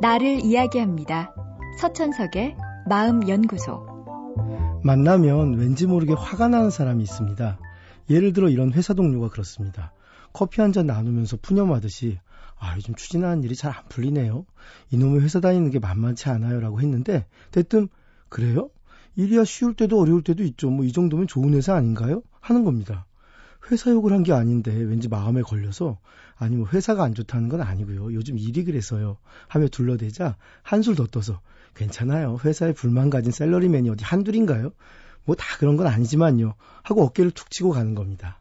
나를 이야기합니다. 서천석의 마음연구소. 만나면 왠지 모르게 화가 나는 사람이 있습니다. 예를 들어 이런 회사 동료가 그렇습니다. 커피 한 잔 나누면서 푸념하듯이 아, 요즘 추진하는 일이 잘 안 풀리네요. 이놈의 회사 다니는 게 만만치 않아요. 라고 했는데, 대뜸, 그래요? 일이야 쉬울 때도 어려울 때도 있죠. 뭐 이 정도면 좋은 회사 아닌가요? 하는 겁니다. 회사 욕을 한 게 아닌데 왠지 마음에 걸려서 아니 뭐 회사가 안 좋다는 건 아니고요. 요즘 일이 그래서요. 하며 둘러대자 한술 더 떠서 괜찮아요. 회사에 불만 가진 셀러리맨이 어디 한둘인가요? 뭐 다 그런 건 아니지만요. 하고 어깨를 툭 치고 가는 겁니다.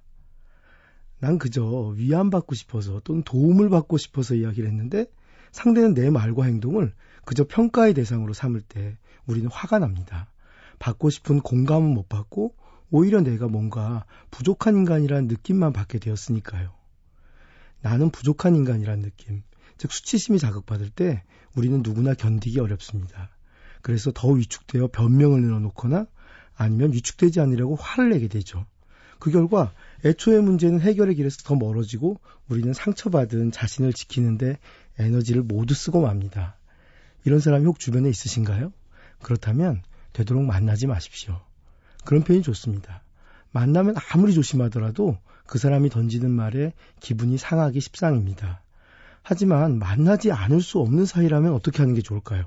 난 그저 위안받고 싶어서 또는 도움을 받고 싶어서 이야기를 했는데 상대는 내 말과 행동을 그저 평가의 대상으로 삼을 때 우리는 화가 납니다. 받고 싶은 공감은 못 받고 오히려 내가 뭔가 부족한 인간이라는 느낌만 받게 되었으니까요. 나는 부족한 인간이라는 느낌, 즉 수치심이 자극받을 때 우리는 누구나 견디기 어렵습니다. 그래서 더 위축되어 변명을 늘어놓거나 아니면 위축되지 않으려고 화를 내게 되죠. 그 결과 애초의 문제는 해결의 길에서 더 멀어지고 우리는 상처받은 자신을 지키는데 에너지를 모두 쓰고 맙니다. 이런 사람이 혹 주변에 있으신가요? 그렇다면 되도록 만나지 마십시오. 그런 표현이 좋습니다. 만나면 아무리 조심하더라도 그 사람이 던지는 말에 기분이 상하기 십상입니다. 하지만 만나지 않을 수 없는 사이라면 어떻게 하는 게 좋을까요?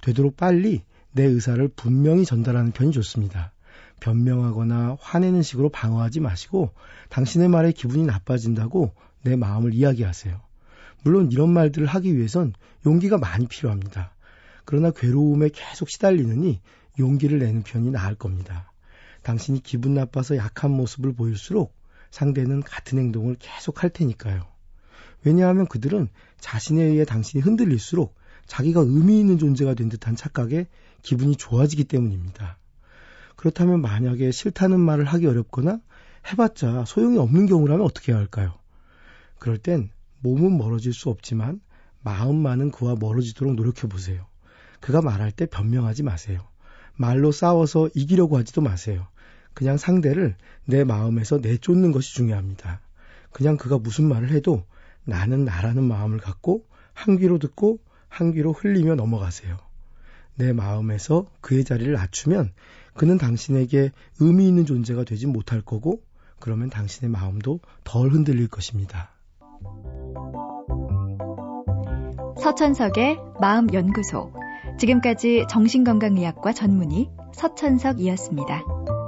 되도록 빨리 내 의사를 분명히 전달하는 편이 좋습니다. 변명하거나 화내는 식으로 방어하지 마시고 당신의 말에 기분이 나빠진다고 내 마음을 이야기하세요. 물론 이런 말들을 하기 위해선 용기가 많이 필요합니다. 그러나 괴로움에 계속 시달리느니 용기를 내는 편이 나을 겁니다. 당신이 기분 나빠서 약한 모습을 보일수록 상대는 같은 행동을 계속 할 테니까요. 왜냐하면 그들은 자신에 의해 당신이 흔들릴수록 자기가 의미 있는 존재가 된 듯한 착각에 기분이 좋아지기 때문입니다. 그렇다면 만약에 싫다는 말을 하기 어렵거나 해봤자 소용이 없는 경우라면 어떻게 해야 할까요? 그럴 땐 몸은 멀어질 수 없지만 마음만은 그와 멀어지도록 노력해 보세요. 그가 말할 때 변명하지 마세요. 말로 싸워서 이기려고 하지도 마세요. 그냥 상대를 내 마음에서 내쫓는 것이 중요합니다. 그냥 그가 무슨 말을 해도 나는 나라는 마음을 갖고 한 귀로 듣고 한 귀로 흘리며 넘어가세요. 내 마음에서 그의 자리를 낮추면 그는 당신에게 의미 있는 존재가 되지 못할 거고 그러면 당신의 마음도 덜 흔들릴 것입니다. 서천석의 마음연구소. 지금까지 정신건강의학과 전문의 서천석이었습니다.